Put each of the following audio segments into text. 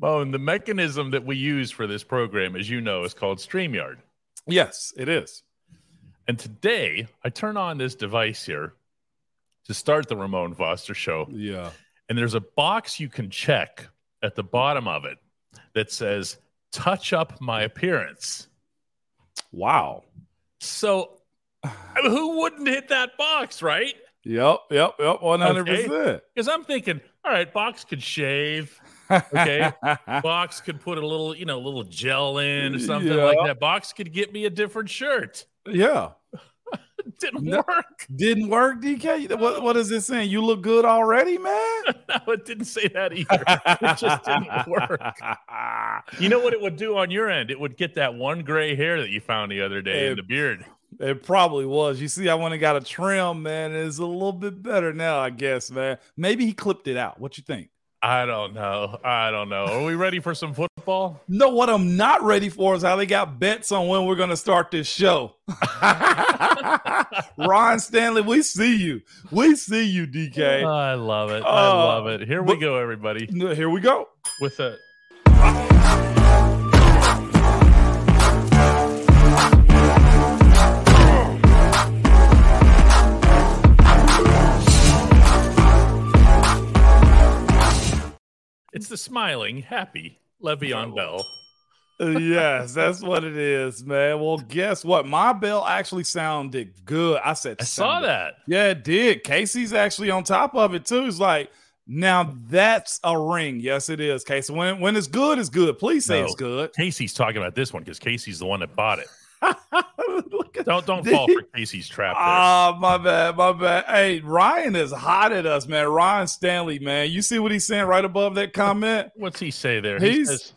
Well, and the mechanism that we use for this program, as you know, is called StreamYard. Yes, it is. And today I turn on this device here to start the Ramon Foster show. Yeah. And there's a box you can check at the bottom of it that says, touch up my appearance. Wow. So who wouldn't hit that box, right? Yep, yep, yep, one hundred percent. Because I'm thinking, all right, box could shave. Okay, box could put a little, you know, a little gel in or something Yeah. like that. Box could get me a different shirt. Yeah, Didn't No. work. didn't work, DK. What what is it saying? You look good already, man. No, it didn't say that either. It just didn't work. You know what it would do on your end? It would get that one gray hair that you found the other day in the beard. It probably was. You see, I went and got a trim, man. It's a little bit better now, I guess, man. Maybe he clipped it out. What you think? I don't know. I don't know. Are we ready for some football? No, what I'm not ready for is how they got bets on when we're going to start this show. Ron Stanley, we see you. We see you, DK. I love it. I Uh, love it. Here we but- go, everybody. Here we go. With a It's the smiling, happy Le'Veon Bell. Uh, yes, that's what it is, man. Well, guess what? My bell actually sounded good. I said, I saw that. Yeah, it did. Casey's actually on top of it too. It's like, now that's a ring. Yes, it is, Casey. When when it's good, it's good. Please say No. it's good. Casey's talking about this one because Casey's the one that bought it. Look at Don't don't fall he- for Casey's trap. Ah, my bad, my bad. Hey, Ryan is hot at us, man. Ryan Stanley, man. You see what he's saying right above that comment? What's he say there? He He's- says,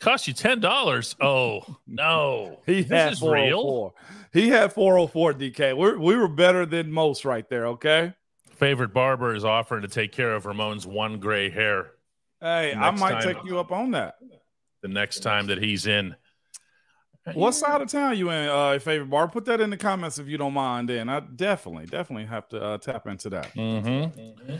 cost you ten dollars. Oh no. He this had is real. 404. He had 404 DK. We're, we were better than most right there, okay? Favorite barber is offering to take care of Ramon's one gray hair Hey, I might time. take you up on that. the next time that he's in. What side of town you in, uh, favorite bar? Put that in the comments if you don't mind. Then I definitely, definitely have to uh, tap into that. Mm-hmm.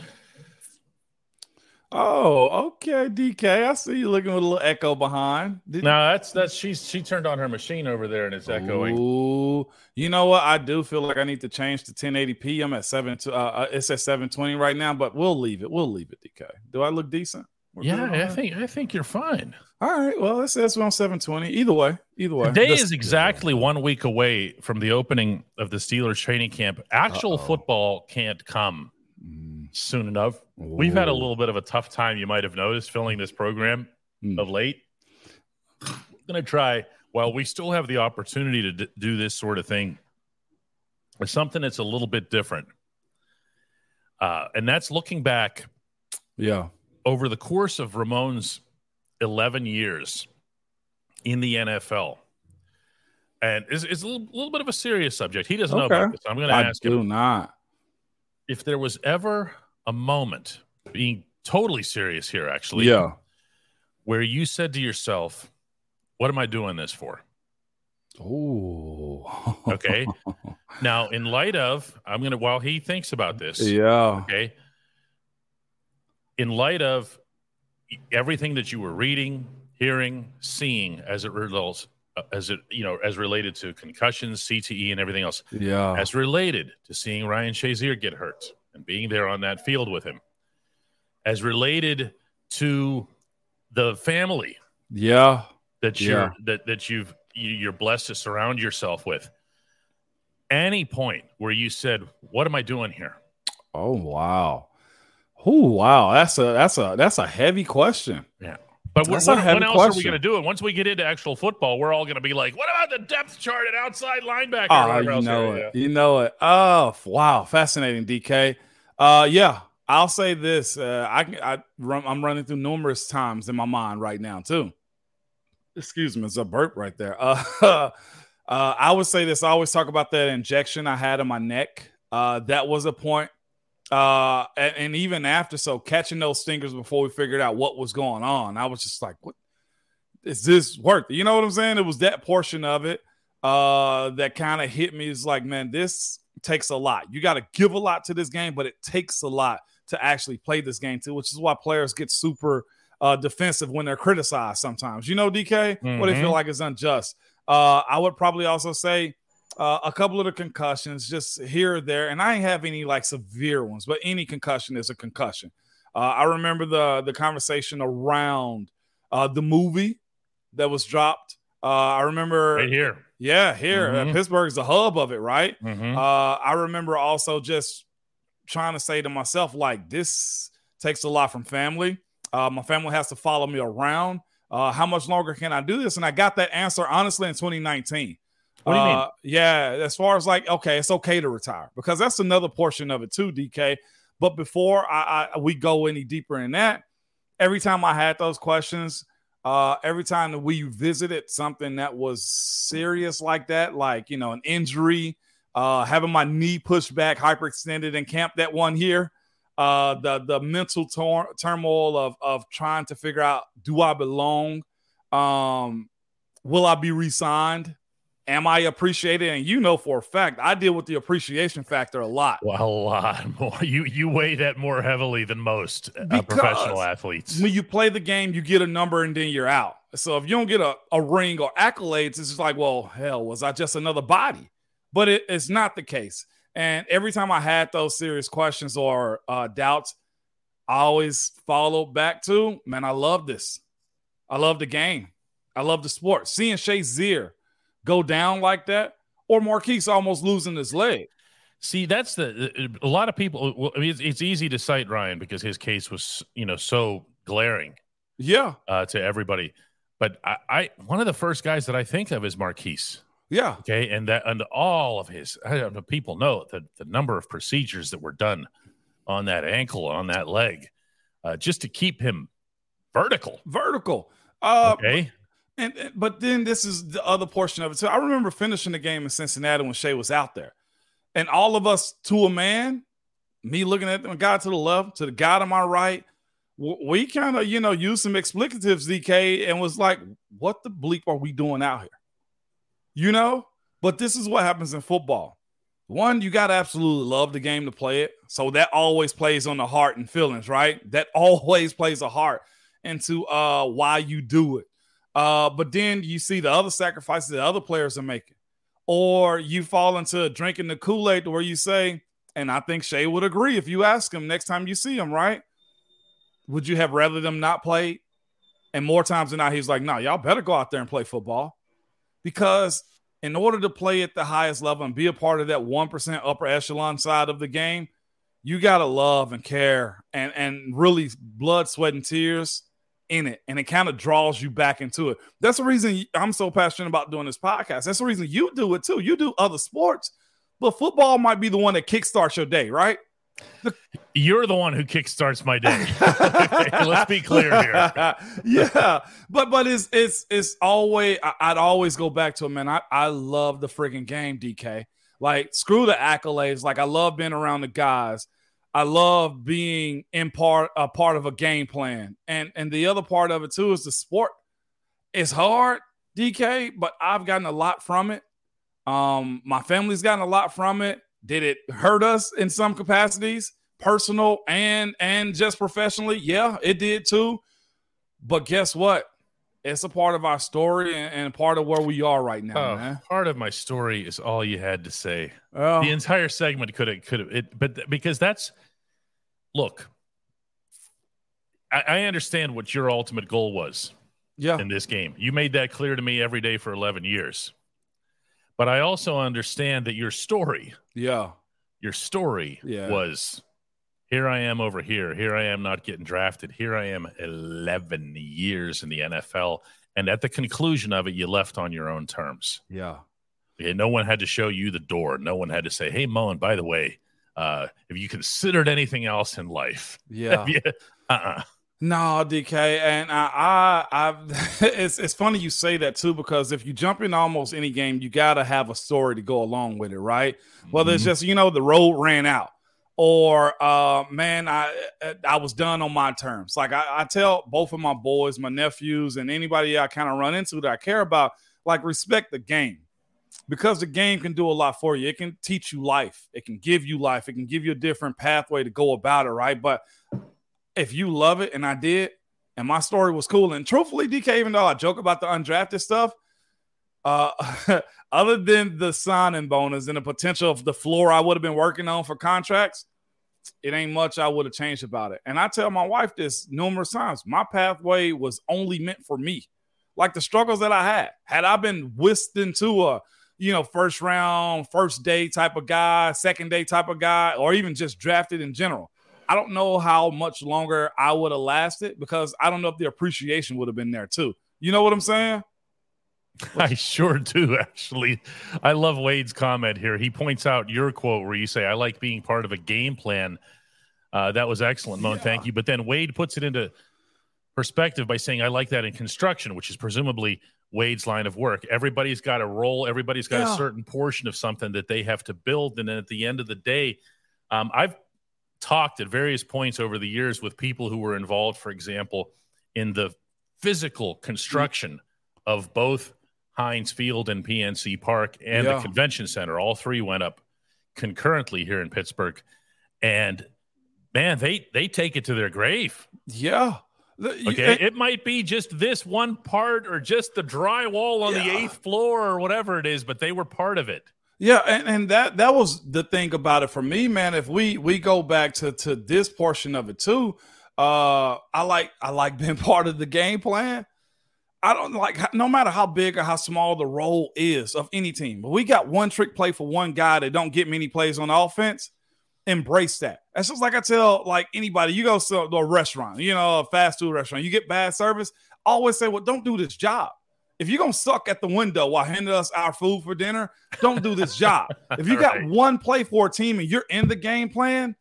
Oh, okay, DK. I see you looking with a little echo behind. Did- No, that's that's she's she turned on her machine over there and it's echoing. Ooh, you know what? I do feel like I need to change to 1080p. I'm at seven. To, uh, uh, it's at 720 right now, but we'll leave it. We'll leave it, DK. Do I look decent? We're Yeah, I think I think you're fine. All right. Well, it says we're on 720. Either way, either way. Today This- is exactly one week away from the opening of the Steelers training camp. Actual Uh-oh. football can't come Mm, soon enough. We've had a little bit of a tough time, you might have noticed, filling this program Mm. of late. I'm going to try, while we still have the opportunity to d- do this sort of thing, with something that's a little bit different. Uh, and that's looking back Yeah. over the course of Ramon's 11 years in the NFL. And it's, it's a little, little bit of a serious subject. He doesn't know about this. I'm going to I ask do him not. if there was ever a moment, being totally serious here, actually, Yeah. where you said to yourself, What am I doing this for? Oh. Okay. now, in light of, I'm going to, while he thinks about this, yeah. okay, in light of everything that you were reading, hearing, seeing as it relates, uh, as it, you know, as related to concussions, CTE, and everything else, Yeah. as related to seeing Ryan Shazier get hurt and being there on that field with him, as related to the family Yeah. that you're that that you've you, you're blessed to surround yourself with. Any point where you said, "What am I doing here?" Oh wow. Oh wow. That's a that's a that's a heavy question. Yeah. But what, That's a when, heavy else are we going to do it? Once we get into actual football, we're all going to be like, "What about the depth chart and outside linebacker?" Oh, you know it. You know it. Oh, wow, fascinating, DK. Uh, yeah, I'll say this. Uh, I can. I run. I'm running through numerous times in my mind right now too. Excuse me, it's a burp right there. Uh, uh, I would say this. I always talk about that injection I had in my neck. Uh, that was a point. Uh, and, and even after, so catching those stingers before we figured out what was going on, I was just like, "What is this worth?" You know what I'm saying? It was that portion of it uh that kind of hit me is like man this takes a lot you got to give a lot to this game but it takes a lot to actually play this game too which is why players get super uh, defensive when they're criticized sometimes. You know, DK, mm-hmm. what they feel like is unjust. Uh, I would probably also say uh, a couple of the concussions just here or there, and I ain't have any like severe ones, but any concussion is a concussion. Uh, I remember the the conversation around uh, the movie that was dropped. Uh, I remember right here. Yeah, here uh, mm-hmm. Pittsburgh is the hub of it, right? Mm-hmm. Uh, I remember also just trying to say to myself, like, this takes a lot from family. Uh, my family has to follow me around. Uh, how much longer can I do this? And I got that answer honestly in 2019. What do you mean? Uh, yeah, as far as like, okay, it's okay to retire because that's another portion of it too, DK. But before I, I we go any deeper in that, every time I had those questions, uh, every time that we visited something that was serious like that, like you know, an injury, uh, having my knee pushed back, hyperextended in camp that one year, uh, the the mental tor- turmoil of of trying to figure out do I belong, um, will I be resigned, am I appreciated? And you know for a fact, I deal with the appreciation factor a lot. Well, a lot more. You you weigh that more heavily than most uh, professional athletes. When you play the game, you get a number and then you're out. So if you don't get a, a ring or accolades, it's just like, well, hell, was I just another body? But it, it's not the case. And every time I had those serious questions or uh, doubts, I always followed back to, man, I love this. I love the game. I love the sport. Seeing Shazier go down like that, or Marquise almost losing his leg. See, that's the a lot of people. Well, I mean, it's, it's, easy to cite Ryan because his case was, you know, so glaring. Yeah, uh, to everybody. But I, I, one of the first guys that I think of is Marquise. Yeah. Okay. And that, and all of his, I don't know, people know the, the number of procedures that were done on that ankle, on that leg, uh, just to keep him vertical. Vertical. Uh, okay. And, but then this is the other portion of it. So I remember finishing the game in Cincinnati when Shea was out there, and all of us to a man, me looking at the guy to the left, to the guy to my right, we kind of you know used some explicatives, DK, and was like, "What the bleep are we doing out here?" you know? But this is what happens in football. One, you got to absolutely love the game to play it. So that always plays on the heart and feelings, right? That always plays a heart into uh, why you do it. Uh, but then you see the other sacrifices that other players are making. Or you fall into drinking the Kool Aid where you say, and I think Shea would agree if you ask him next time you see him, right? Would you have rather them not play? And more times than not, he's like, no, y'all better go out there and play football because in order to play at the highest level and be a part of that 1% upper echelon side of the game, you got to love and care and, and really blood, sweat, and tears in it. And it kind of draws you back into it. That's the reason I'm so passionate about doing this podcast. That's the reason you do it too. You do other sports, but football might be the one that kickstarts your day, right? You're the one who kickstarts my day. let's be clear here. yeah, but but it's it's it's always I, would always go back to it, man. I I love the freaking game, DK. Like screw the accolades. Like I love being around the guys. I love being in part a part of a game plan, and and the other part of it too is the sport. It's hard, DK, but I've gotten a lot from it. Um, my family's gotten a lot from it. Did it hurt us in some capacities, personal and and just professionally? Yeah, it did too. But guess what? It's a part of our story and, and part of where we are right now. Oh. Part of my story is all you had to say. Oh. The entire segment could have could have it, but because that's look. I, I understand what your ultimate goal was. Yeah. In this game, you made that clear to me every day for eleven years. But I also understand that your story, yeah, your story yeah. was here I am over here. Here I am not getting drafted. Here I am 11 years in the NFL. And at the conclusion of it, you left on your own terms. Yeah. yeah no one had to show you the door. No one had to say, hey, and by the way, uh, have you considered anything else in life? Yeah. uh uh-uh. No, DK, and I, I, I, it's it's funny you say that too because if you jump in almost any game, you gotta have a story to go along with it, right? Mm-hmm. Whether it's mm-hmm. just you know the road ran out, or uh, man, I I was done on my terms. Like I, I tell both of my boys, my nephews, and anybody I kind of run into that I care about, like respect the game because the game can do a lot for you. It can teach you life. It can give you life. It can give you a different pathway to go about it, right? But if you love it, and I did, and my story was cool. And truthfully, DK, even though I joke about the undrafted stuff, uh, other than the signing bonus and the potential of the floor I would have been working on for contracts, it ain't much I would have changed about it. And I tell my wife this numerous times my pathway was only meant for me. Like the struggles that I had, had I been whisked into a you know, first round, first day type of guy, second day type of guy, or even just drafted in general. I don't know how much longer I would have lasted because I don't know if the appreciation would have been there too. You know what I'm saying? I sure do, actually. I love Wade's comment here. He points out your quote where you say, I like being part of a game plan. Uh, that was excellent, Moan. Yeah. Thank you. But then Wade puts it into perspective by saying, I like that in construction, which is presumably Wade's line of work. Everybody's got a role, everybody's got yeah. a certain portion of something that they have to build. And then at the end of the day, um, I've talked at various points over the years with people who were involved, for example, in the physical construction of both Heinz Field and PNC Park and yeah. the convention center. All three went up concurrently here in Pittsburgh. And man, they they take it to their grave. Yeah. Okay, it, it might be just this one part or just the drywall on yeah. the eighth floor or whatever it is, but they were part of it. Yeah, and, and that that was the thing about it for me, man. If we we go back to to this portion of it too, uh, I like I like being part of the game plan. I don't like no matter how big or how small the role is of any team. But we got one trick play for one guy that don't get many plays on offense embrace that. That's just like I tell like anybody, you go to a restaurant, you know, a fast food restaurant, you get bad service. I always say, well, don't do this job. If you're gonna suck at the window while handing us our food for dinner, don't do this job. If you got right. one play for a team and you're in the game plan,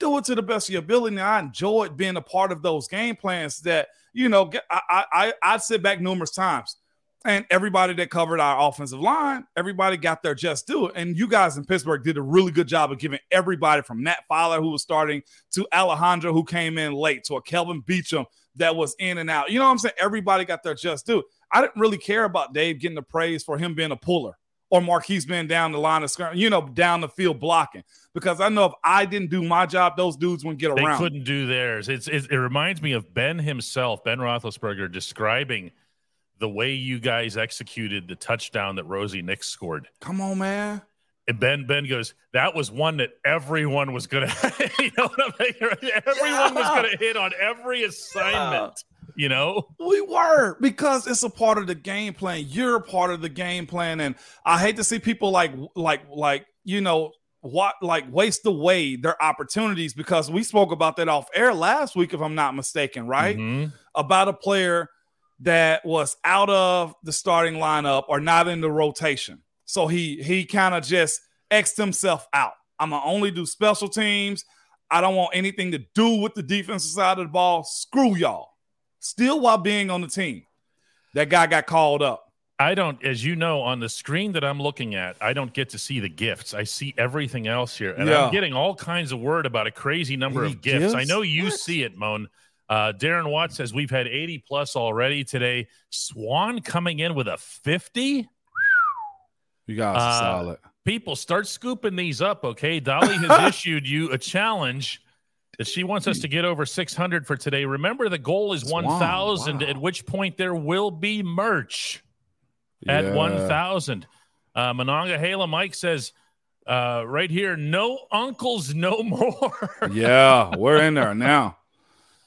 do it to the best of your ability. And I enjoyed being a part of those game plans that, you know, I I I sit back numerous times and everybody that covered our offensive line, everybody got their just due. And you guys in Pittsburgh did a really good job of giving everybody from Matt Feiler, who was starting, to Alejandro, who came in late, to a Kelvin Beachum that was in and out. You know what I'm saying? Everybody got their just due. I didn't really care about Dave getting the praise for him being a puller or Marquise being down the line of scrimmage, you know, down the field blocking. Because I know if I didn't do my job, those dudes wouldn't get around. They couldn't do theirs. It's, it, it reminds me of Ben himself, Ben Roethlisberger, describing – the way you guys executed the touchdown that Rosie Nix scored. Come on, man. And Ben Ben goes, that was one that everyone was gonna, you know what I mean? Everyone yeah. was gonna hit on every assignment. Yeah. You know, we were because it's a part of the game plan. You're a part of the game plan, and I hate to see people like like like you know what like waste away their opportunities because we spoke about that off air last week, if I'm not mistaken, right? Mm-hmm. About a player that was out of the starting lineup or not in the rotation. So he he kind of just xed himself out. I'm gonna only do special teams. I don't want anything to do with the defensive side of the ball. Screw y'all. Still while being on the team. That guy got called up. I don't, as you know, on the screen that I'm looking at, I don't get to see the gifts. I see everything else here. And yeah. I'm getting all kinds of word about a crazy number Any of gifts. gifts. I know you what? see it, Moan. Uh, Darren Watts says we've had 80 plus already today. Swan coming in with a 50. You guys are uh, solid. People start scooping these up, okay? Dolly has issued you a challenge that she wants us to get over 600 for today. Remember, the goal is 1,000, wow. at which point there will be merch at yeah. 1,000. Uh, Monongahela Mike says, uh, right here, no uncles no more. yeah, we're in there now.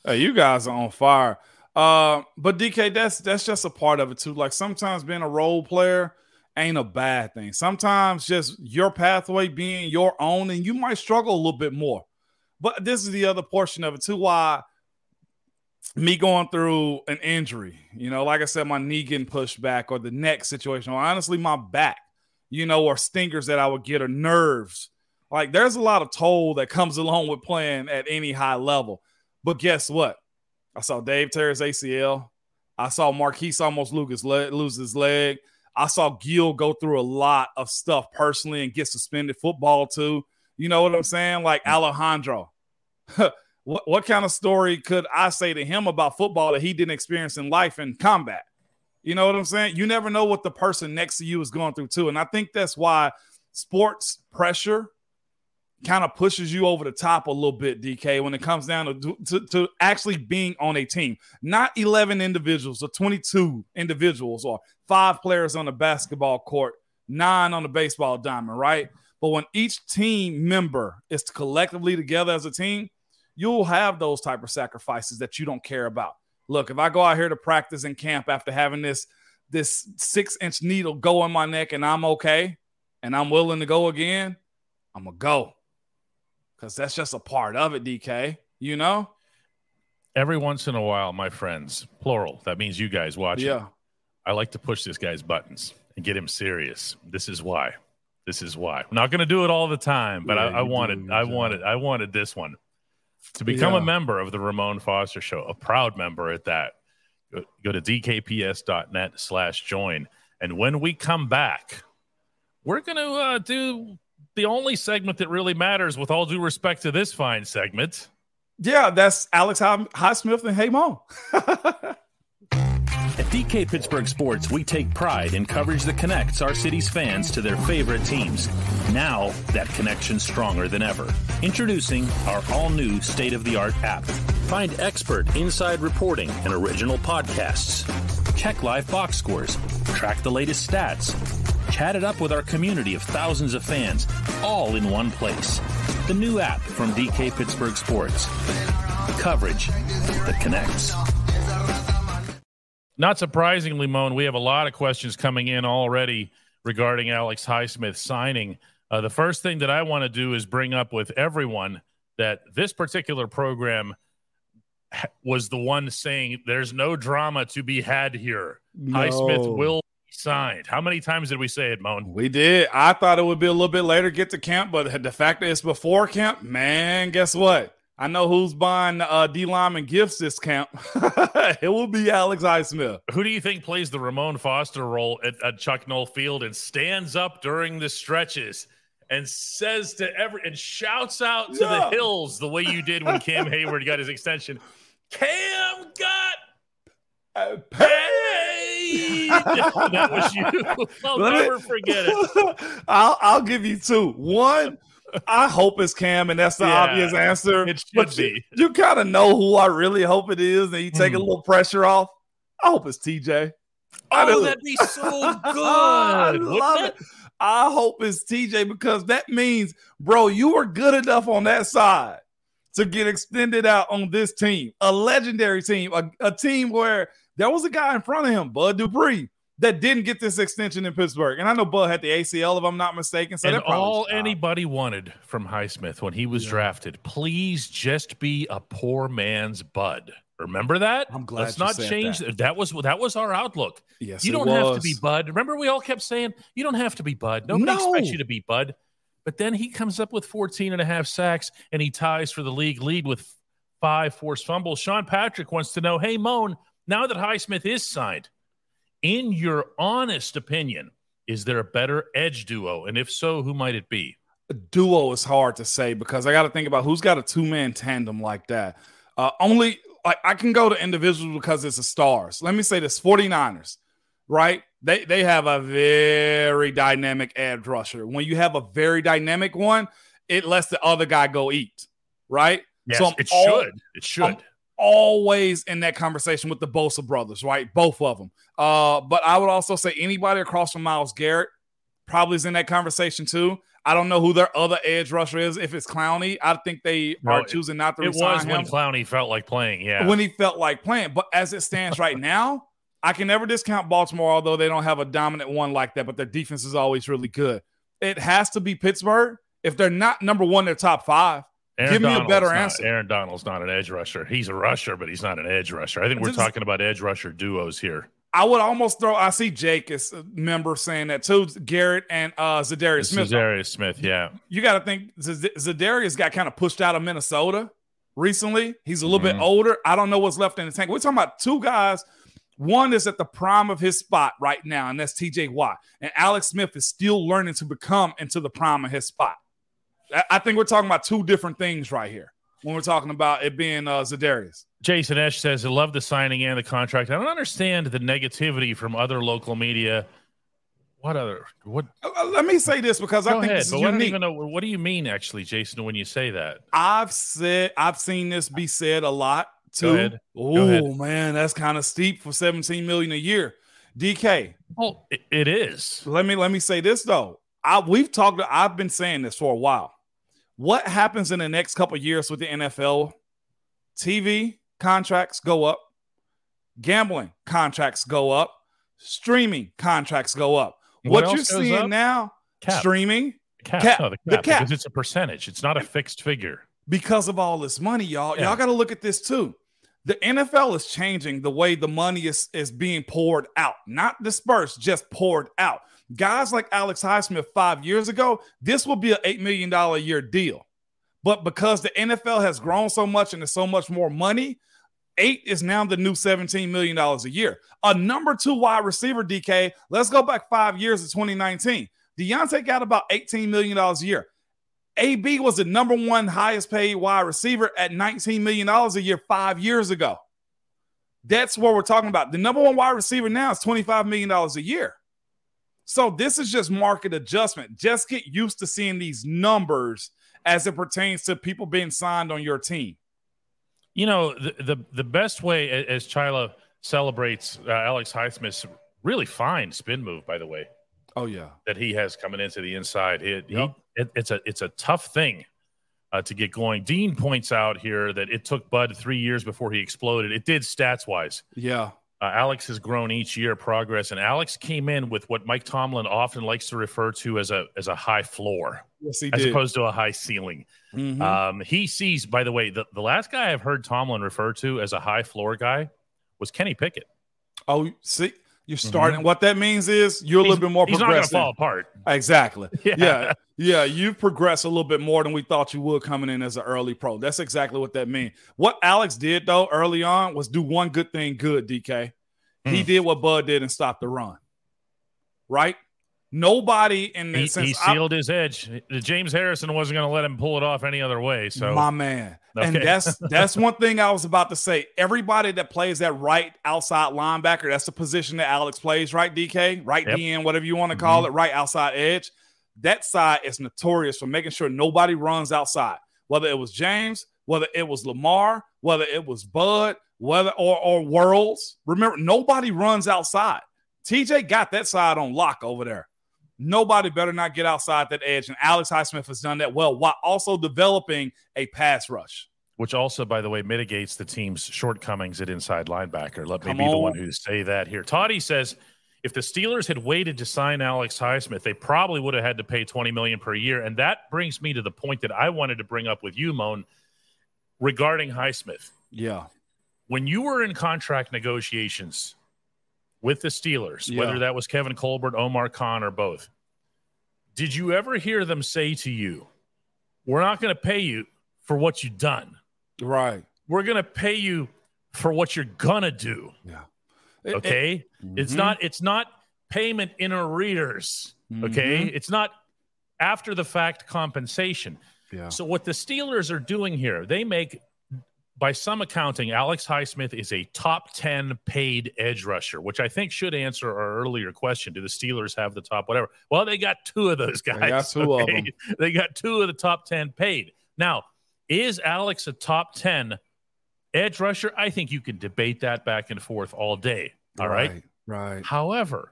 Hey, you guys are on fire. Uh, but DK, that's that's just a part of it too. Like sometimes being a role player ain't a bad thing. Sometimes just your pathway being your own, and you might struggle a little bit more. But this is the other portion of it too. Why me going through an injury, you know, like I said, my knee getting pushed back, or the neck situation, or honestly, my back, you know, or stingers that I would get, or nerves. Like there's a lot of toll that comes along with playing at any high level. But guess what? I saw Dave tear ACL. I saw Marquise almost lose his leg. Lose his leg. I saw Gil go through a lot of stuff personally and get suspended football too. You know what I'm saying? Like Alejandro. what, what kind of story could I say to him about football that he didn't experience in life and combat? You know what I'm saying? You never know what the person next to you is going through too. And I think that's why sports pressure kind of pushes you over the top a little bit, DK, when it comes down to, to, to, actually being on a team. Not 11 individuals or 22 individuals or five players on the basketball court, nine on the baseball diamond, right? But when each team member is collectively together as a team, you'll have those type of sacrifices that you don't care about. Look, if I go out here to practice in camp after having this this six inch needle go in my neck and I'm okay and I'm willing to go again, I'm gonna go because that's just a part of it, DK. You know. Every once in a while, my friends, plural. That means you guys watching. Yeah. I like to push this guy's buttons and get him serious. This is why. This is why. I'm not going to do it all the time, but yeah, I, I wanted, I wanted, I wanted this one to become yeah. a member of the Ramon Foster Show, a proud member at that. Go, go to dkps.net slash join. And when we come back, we're going to uh, do the only segment that really matters with all due respect to this fine segment. Yeah, that's Alex Highsmith and Hey Mo. At DK Pittsburgh Sports, we take pride in coverage that connects our city's fans to their favorite teams. Now, that connection's stronger than ever. Introducing our all new state of the art app. Find expert inside reporting and original podcasts. Check live box scores. Track the latest stats. Chat it up with our community of thousands of fans, all in one place. The new app from DK Pittsburgh Sports. Coverage that connects. Not surprisingly, Moan, we have a lot of questions coming in already regarding Alex Highsmith signing. Uh, the first thing that I want to do is bring up with everyone that this particular program was the one saying there's no drama to be had here. No. Highsmith will be signed. How many times did we say it, Moan? We did. I thought it would be a little bit later get to camp, but the fact that it's before camp, man, guess what? I know who's buying uh, D Lyman gifts this camp. it will be Alex Highsmith. Who do you think plays the Ramon Foster role at, at Chuck Noll Field and stands up during the stretches and says to every and shouts out to the hills the way you did when Cam Hayward got his extension? Cam got uh, paid. that was you. I'll Let never forget it. I'll, I'll give you two. One. I hope it's Cam, and that's the yeah, obvious answer. It should but be. You, you kind of know who I really hope it is, and you take mm. a hmm. little pressure off. I hope it's TJ. Oh, that'd be so good. I love it. I hope it's TJ because that means, bro, you were good enough on that side to get extended out on this team, a legendary team, a, a team where there was a guy in front of him, Bud Dupree, that didn't get this extension in Pittsburgh. And I know Bud had the ACL, if I'm not mistaken. So and all anybody wanted from Highsmith when he was yeah. drafted, please just be a poor man's Bud. Remember that? I'm glad. Let's not change that. that. was that was our outlook. Yes, you don't was. have to be Bud. Remember, we all kept saying you don't have to be Bud. Nobody no. expects you to be Bud. But then he comes up with 14 and a half sacks and he ties for the league lead with five forced fumbles. Sean Patrick wants to know, hey Moan, now that Highsmith is signed, in your honest opinion, is there a better edge duo? And if so, who might it be? A duo is hard to say because I got to think about who's got a two man tandem like that. Uh, only like I can go to individuals because it's the stars. Let me say this 49ers, right? They they have a very dynamic edge rusher. When you have a very dynamic one, it lets the other guy go eat, right? Yes, so it all, should. It should. I'm always in that conversation with the Bosa brothers, right? Both of them. Uh, but I would also say anybody across from Myles Garrett probably is in that conversation too. I don't know who their other edge rusher is. If it's Clowney, I think they no, are choosing not to. It was when Clowney felt like playing, yeah. When he felt like playing, but as it stands right now, I can never discount Baltimore, although they don't have a dominant one like that. But their defense is always really good. It has to be Pittsburgh. If they're not number one, they're top five. Aaron Give me Donald's a better not, answer. Aaron Donald's not an edge rusher. He's a rusher, but he's not an edge rusher. I think we're talking about edge rusher duos here. I would almost throw. I see Jake is a member saying that too. Garrett and uh, Za'Darius Smith. Za'Darius Smith, yeah. You got to think Z- Za'Darius got kind of pushed out of Minnesota recently. He's a little mm-hmm. bit older. I don't know what's left in the tank. We're talking about two guys. One is at the prime of his spot right now, and that's TJ Watt. And Alex Smith is still learning to become into the prime of his spot. I think we're talking about two different things right here when we're talking about it being uh, Za'Darius. Jason Esch says, I love the signing and the contract. I don't understand the negativity from other local media. what other what? Uh, uh, let me say this because I think ahead, this is but what, unique. even know, what do you mean, actually, Jason, when you say that? I've said I've seen this be said a lot too. Go ahead. Oh man, that's kind of steep for 17 million a year. DK, Well, it, it is. let me let me say this though. I we've talked. I've been saying this for a while. What happens in the next couple years with the NFL? TV contracts go up, gambling contracts go up, streaming contracts go up. What What, you're seeing up? now, Cap. streaming, Cap. cap. No, the The cap, cap. because it's a percentage. It's not a fixed figure. because of all this money, y'all. Yeah. Y'all got to look at this too. The NFL is changing the way the money is, is being poured out, not dispersed, just poured out. Guys like Alex Highsmith five years ago, this will be an $8 million a year deal. But because the NFL has grown so much and there's so much more money, eight is now the new $17 million a year. A number two wide receiver, DK, let's go back five years to 2019. Deontay got about $18 million a year. AB was the number one highest paid wide receiver at $19 million a year five years ago. That's what we're talking about. The number one wide receiver now is $25 million a year. So this is just market adjustment. Just get used to seeing these numbers as it pertains to people being signed on your team. You know, the the, the best way as Chila celebrates uh, Alex Highsmith's really fine spin move, by the way, Oh, yeah. that he has coming into the inside. He- Yep. It it's a it's a tough thing uh, to get going. Dean points out here that it took Bud three years before he exploded. It did stats wise. Yeah. Uh, Alex has grown each year, progress, and Alex came in with what Mike Tomlin often likes to refer to as a as a high floor Yes, he as did. opposed to a high ceiling. Mhm. Um, he sees, by the way, the, the last guy I've heard Tomlin refer to as a high floor guy was Kenny Pickett. oh, see, you're starting. What that means is you're a little bit more Mm-hmm. He's not going to progressive. fall apart. Exactly. Yeah. yeah. yeah. You've progressed a little bit more than we thought you would coming in as an early pro. That's exactly what that means. What Alex did though early on was do one good thing good, DK. He Hmm. did what Bud did and stopped the run. Right? Nobody in He, the sense he I- sealed his edge. James Harrison wasn't going to let him pull it off any other way. So my man. And that's that's one thing I was about to say. Everybody that plays that right outside linebacker, that's the position that Alex plays, right? DK, right Yep. DN, whatever you want to call mm-hmm. it, right outside edge. That side is notorious for making sure nobody runs outside. Whether it was James, whether it was Lamar, whether it was Bud, whether or or Worilds. Remember, nobody runs outside. TJ got that side on lock over there. Nobody better not get outside that edge. And Alex Highsmith has done that well while also developing a pass rush. which also, by the way, mitigates the team's shortcomings at inside linebacker. Let me Come be the one who say that here. Toddy says if the Steelers had waited to sign Alex Highsmith, they probably would have had to pay 20 million per year. And that brings me to the point that I wanted to bring up with you, Moan, regarding Highsmith. Yeah. When you were in contract negotiations with the Steelers, Yeah. whether that was Kevin Colbert, Omar Khan, or both, did you ever hear them say to you, We're not going to pay you for what you've done? Right. we're going to pay you for what you're going to do Yeah. It- okay it's Mhm. not it's not payment in arrears okay Mhm. it's not after the fact compensation Yeah. so what the steelers are doing here they make by some accounting alex highsmith is a top 10 paid edge rusher which i think should answer our earlier question. Do the steelers have the top whatever? Well they got two of those guys They got two of them. they got two of the top 10 paid. Now is alex a top 10 edge rusher? I think you can debate that back and forth all day all right, Right. however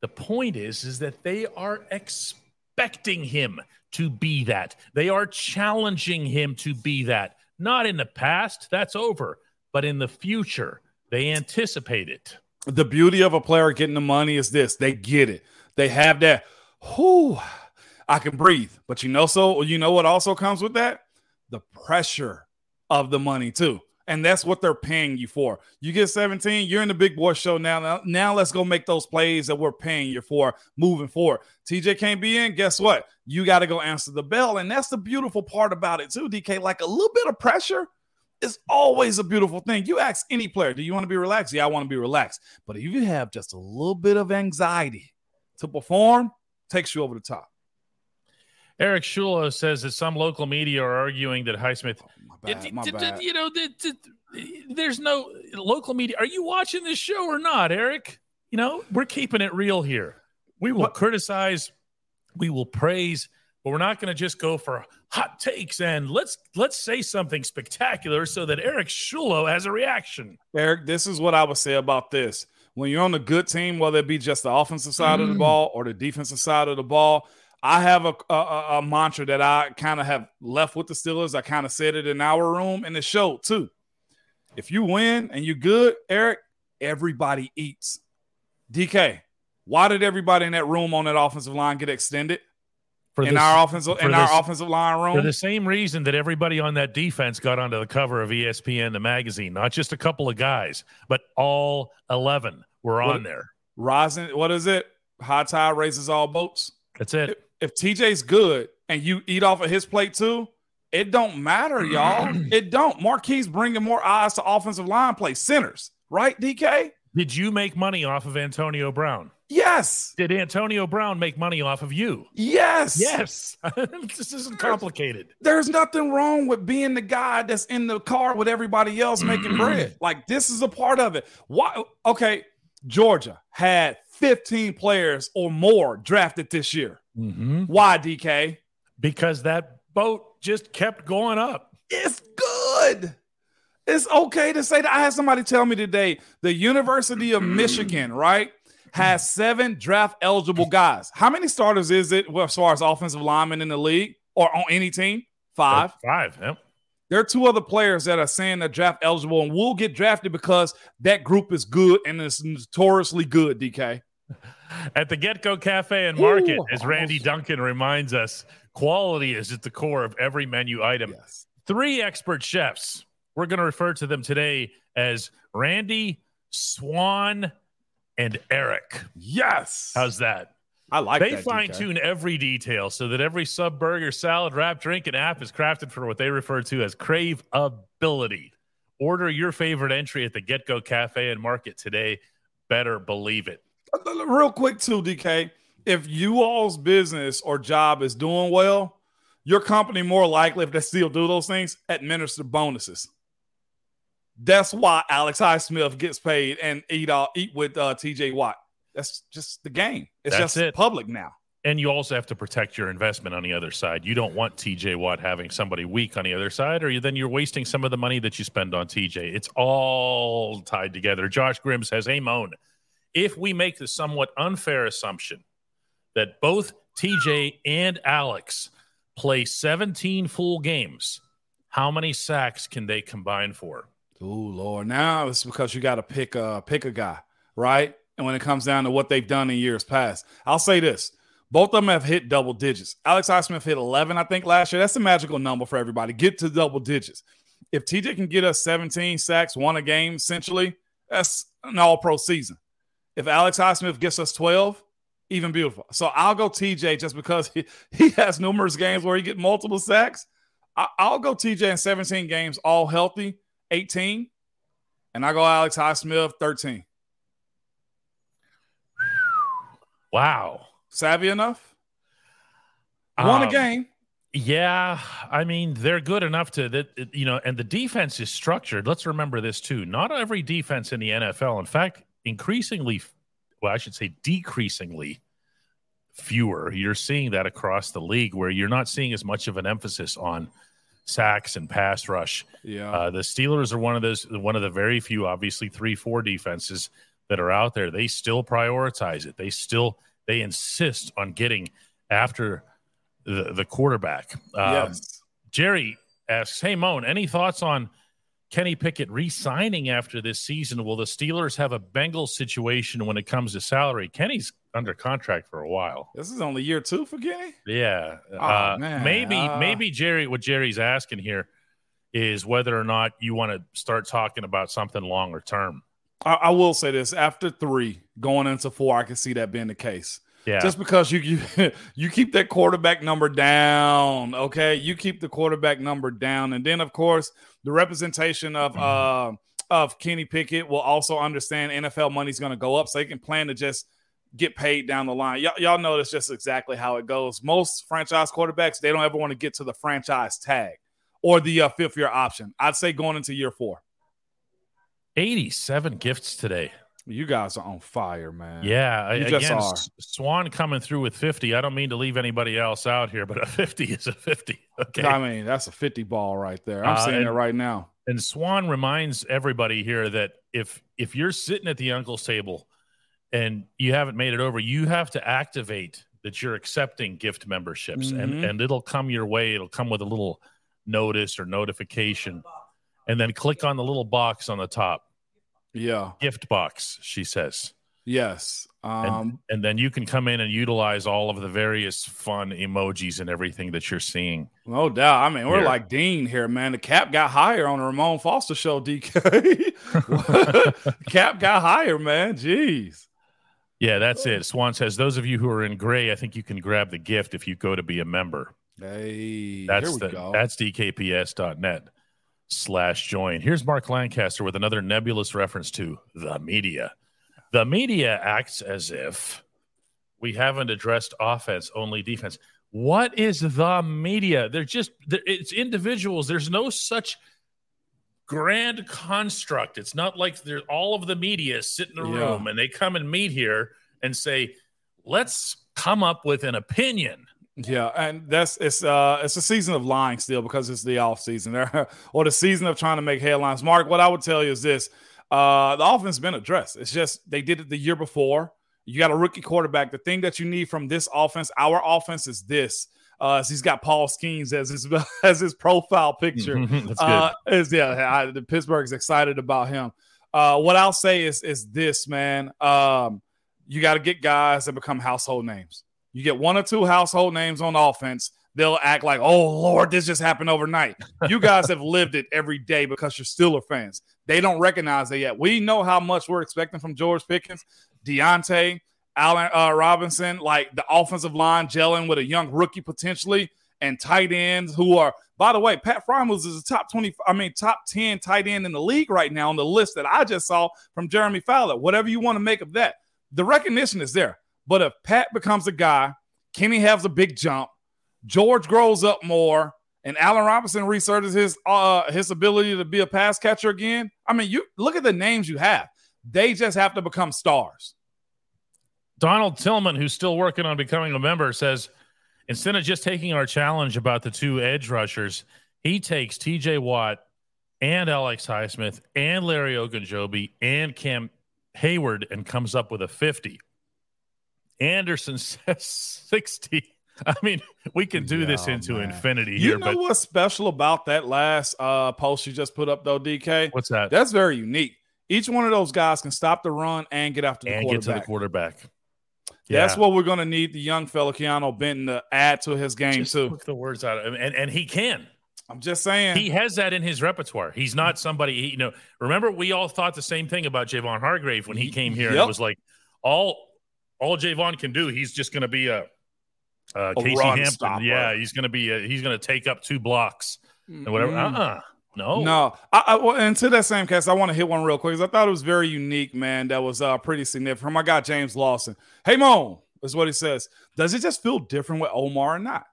the point is is that they are expecting him to be that. They are challenging him to be that not in the past that's over but in the future they anticipate it The beauty of a player getting the money is this: they get it. They have that. Whoo, I can breathe. But you know, so you know what also comes with that? The pressure of the money too. And that's what they're paying you for. You get 17, you're in the big boy show now. Now, now let's go make those plays that we're paying you for moving forward. TJ can't be in. Guess what? You got to go answer the bell. And that's the beautiful part about it, too, DK. Like a little bit of pressure is always a beautiful thing. You ask any player, do you want to be relaxed? Yeah, I want to be relaxed. But if you have just a little bit of anxiety to perform, takes you over the top. eric schulo says that some local media are arguing that highsmith oh, Bad, my D- d- d- You know, d- there's no local media. Are you watching this show or not, Eric? You know, we're keeping it real here. We will criticize, we will praise, but we're not going to just go for hot takes and let's let's say something spectacular so that Eric Shulo has a reaction. Eric, this is what I would say about this. When you're on a good team, whether it be just the offensive side mm. of the mm. ball or the defensive side of the ball, I have a, a, a mantra that I kind of have left with the Steelers. I kind of said it in our room and it showed too. If you win and you're good, Eric, everybody eats. DK, why did everybody in that room on that offensive line get extended? For in this, our offensive in our offensive line room. For the same reason that everybody on that defense got onto the cover of ESPN the magazine, not just a couple of guys, but all eleven were what, on there. Rising, what is it? High tide raises all boats. That's it. If, if TJ's good and you eat off of his plate too, it don't matter, y'all. it don't. Marquise bringing more eyes to offensive line play centers, right? DK. Did you make money off of Antonio Brown? Yes. Did Antonio Brown make money off of you? Yes. Yes. this isn't complicated. There's nothing wrong with being the guy that's in the car with everybody else making bread. Like this is a part of it. Why? Okay, Georgia had 15 players or more drafted this year. Mm-hmm. Why, DK? Because that boat just kept going up. It's good. It's okay to say that. I had somebody tell me today the University of Michigan, right? has seven draft eligible guys. How many starters is it well, as far as offensive linemen in the league or on any team? Five. Five. Yep. There are two other players that are saying they're draft eligible and will get drafted because that group is good and it's notoriously good, DK. At the GetGo Cafe and Market, Ooh, as Randy Duncan reminds us, quality is at the core of every menu item. Yes. Three expert chefs. We're going to refer to them today as Randy, Swan, and Eric. Yes. How's that? I like they fine tune every detail so that every sub burger, salad, wrap, drink, and app is crafted for what they refer to as crave ability. Order your favorite entry at the GetGo Cafe and Market today. Better believe it. Uh, real quick, too, DK. If you all's business or job is doing well, your company more likely, if they still do those things, administer bonuses. That's why Alex Highsmith gets paid and eat uh, eat with uh, TJ Watt. That's just the game. It's That's just it. public now. And you also have to protect your investment on the other side. You don't want TJ Watt having somebody weak on the other side, or you, then you're wasting some of the money that you spend on TJ. It's all tied together. Josh Grimm says, Hey, Moan, if we make the somewhat unfair assumption that both TJ and Alex play 17 full games, how many sacks can they combine for? Oh Lord, now it's because you got to pick a pick a guy, right? And when it comes down to what they've done in years past, I'll say this: both of them have hit double digits. Alex Highsmith hit 11, I think, last year. That's a magical number for everybody. Get to double digits. If TJ can get us 17 sacks, one a game, essentially, that's an all-pro season. If Alex Highsmith gets us 12, even beautiful. So I'll go TJ just because he, he has numerous games where he get multiple sacks. I, I'll go TJ in 17 games, all healthy 18, and I go Alex Highsmith 13. Wow. Savvy enough? Won um, a game. Yeah, I mean they're good enough to that you know, and the defense is structured. Let's remember this too. Not every defense in the NFL, in fact, increasingly, well, I should say decreasingly fewer. You're seeing that across the league where you're not seeing as much of an emphasis on sacks and pass rush. Yeah, uh, the Steelers are one of those one of the very few, obviously three four defenses that are out there. They still prioritize it. They still they insist on getting after the the quarterback. Um, yes. Jerry asks, "Hey Moan, any thoughts on?" Kenny Pickett re-signing after this season. Will the Steelers have a Bengals situation when it comes to salary? Kenny's under contract for a while. This is only year two for Kenny. Yeah, oh, uh, maybe uh, maybe Jerry. What Jerry's asking here is whether or not you want to start talking about something longer term. I, I, will say this: after three, going into four, I can see that being the case. Yeah. Just because you you, you keep that quarterback number down, okay? You keep the quarterback number down, and then of course the representation of mm-hmm. uh of Kenny Pickett will also understand NFL money's going to go up, so they can plan to just get paid down the line. Y- y'all know that's just exactly how it goes. Most franchise quarterbacks, they don't ever want to get to the franchise tag or the uh, fifth year option. I'd say going into year four. 87 gifts today. You guys are on fire, man. Yeah, You again, just are. Swan coming through with 50. I don't mean to leave anybody else out here, but a 50 is a 50. Okay. I mean, that's a 50 ball right there. I'm Uh, seeing and- it right now. and Swan reminds everybody here that if if you're sitting at the uncle's table and you haven't made it over, you have to activate that you're accepting gift memberships, and Mhm. and it'll come your way. It'll come with a little notice or notification, and then click on the little box on the top, Yeah. gift box. She says. Yes. Um, and then you can come in and utilize all of the various fun emojis and everything that you're seeing. no doubt. I mean, we're Here. like Dean here, man. The cap got higher on the Ramon Foster show, DK. cap got higher, man. Jeez. Yeah, that's it. Swan says those of you who are in gray, I think you can grab the gift if you go to be a member. Hey, That's here we the go. that's dkps.net slash join. Here's Mark Lancaster with another nebulous reference to the media. The media acts as if we haven't addressed offense, only defense. What is the media? They're just they're, it's individuals. There's no such grand construct. It's not like they're all of the media sit in a Yeah. room and they come and meet here and say, let's come up with an opinion. Yeah, and that's it's uh it's a season of lying still because it's the off season there or the season of trying to make headlines. Mark, what I would tell you is this: uh the offense been addressed. It's just they did it the year before. You got a rookie quarterback. The thing that you need from this offense, our offense, is this. Uh, is he's got Paul Skenes as his as his profile picture. That's good. Uh, is yeah, I, the Pittsburgh's excited about him. Uh, what I'll say is is this, man. Um, you got to get guys that become household names. You get one or two household names on offense, they'll act like, "Oh Lord, this just happened overnight." You guys have lived it every day because you're Steeler fans. They don't recognize it yet. We know how much we're expecting from George Pickens, Diontae, Allen uh, Robinson, like the offensive line gelling with a young rookie potentially, and tight ends who are. By the way, Pat Freiermuth is a top twenty. I mean, top ten tight end in the league right now on the list that I just saw from Jeremy Fowler. Whatever you want to make of that, the recognition is there. But if Pat becomes a guy, Kenny has a big jump, George grows up more, and Allen Robinson resurges his uh his ability to be a pass catcher again. I mean, you look at the names you have. They just have to become stars. Donald Tillman, who's still working on becoming a member, says instead of just taking our challenge about the two edge rushers, he takes TJ Watt and Alex Highsmith and Larry Ogunjobi and Cam Heyward and comes up with a 50. Anderson says 60. I mean, we can do this into man. infinity You know but what's special about that last uh post you just put up though, DK? what's that? That's very unique. Each one of those guys can stop the run and get after the and get quarterback. to the quarterback. That's what we're gonna need the young fella Keanu Benton to add to his game Just too. took the words out of him, and, and he can. I'm just saying. He has that in his repertoire. He's not somebody, he, you know. Remember, we all thought the same thing about Javon Hargrave when he came here. And Yep. it was like all all Javon can do. He's just going to be a, uh A Casey Hampton. stopper. Yeah, he's going to be. A, he's going to take up two blocks and whatever. Mm. Uh uh no, No, I, I, well, and to that same cast, I want to hit one real quick because I thought it was very unique, man. That was uh, pretty significant. My guy James Lawson. Hey, Mo, is what he says. Does it just feel different with Omar or not?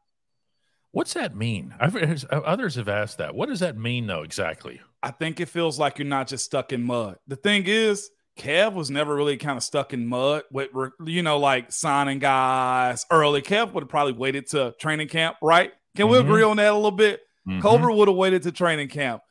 What's that mean? I've others have asked that. What does that mean, though? Exactly. I think it feels like you're not just stuck in mud. The thing is, Kev was never really kind of stuck in mud with, you know, like signing guys early. Kev would have probably waited to training camp, right? Can we Mhm. agree on that a little bit? Cobra would have waited to training camp.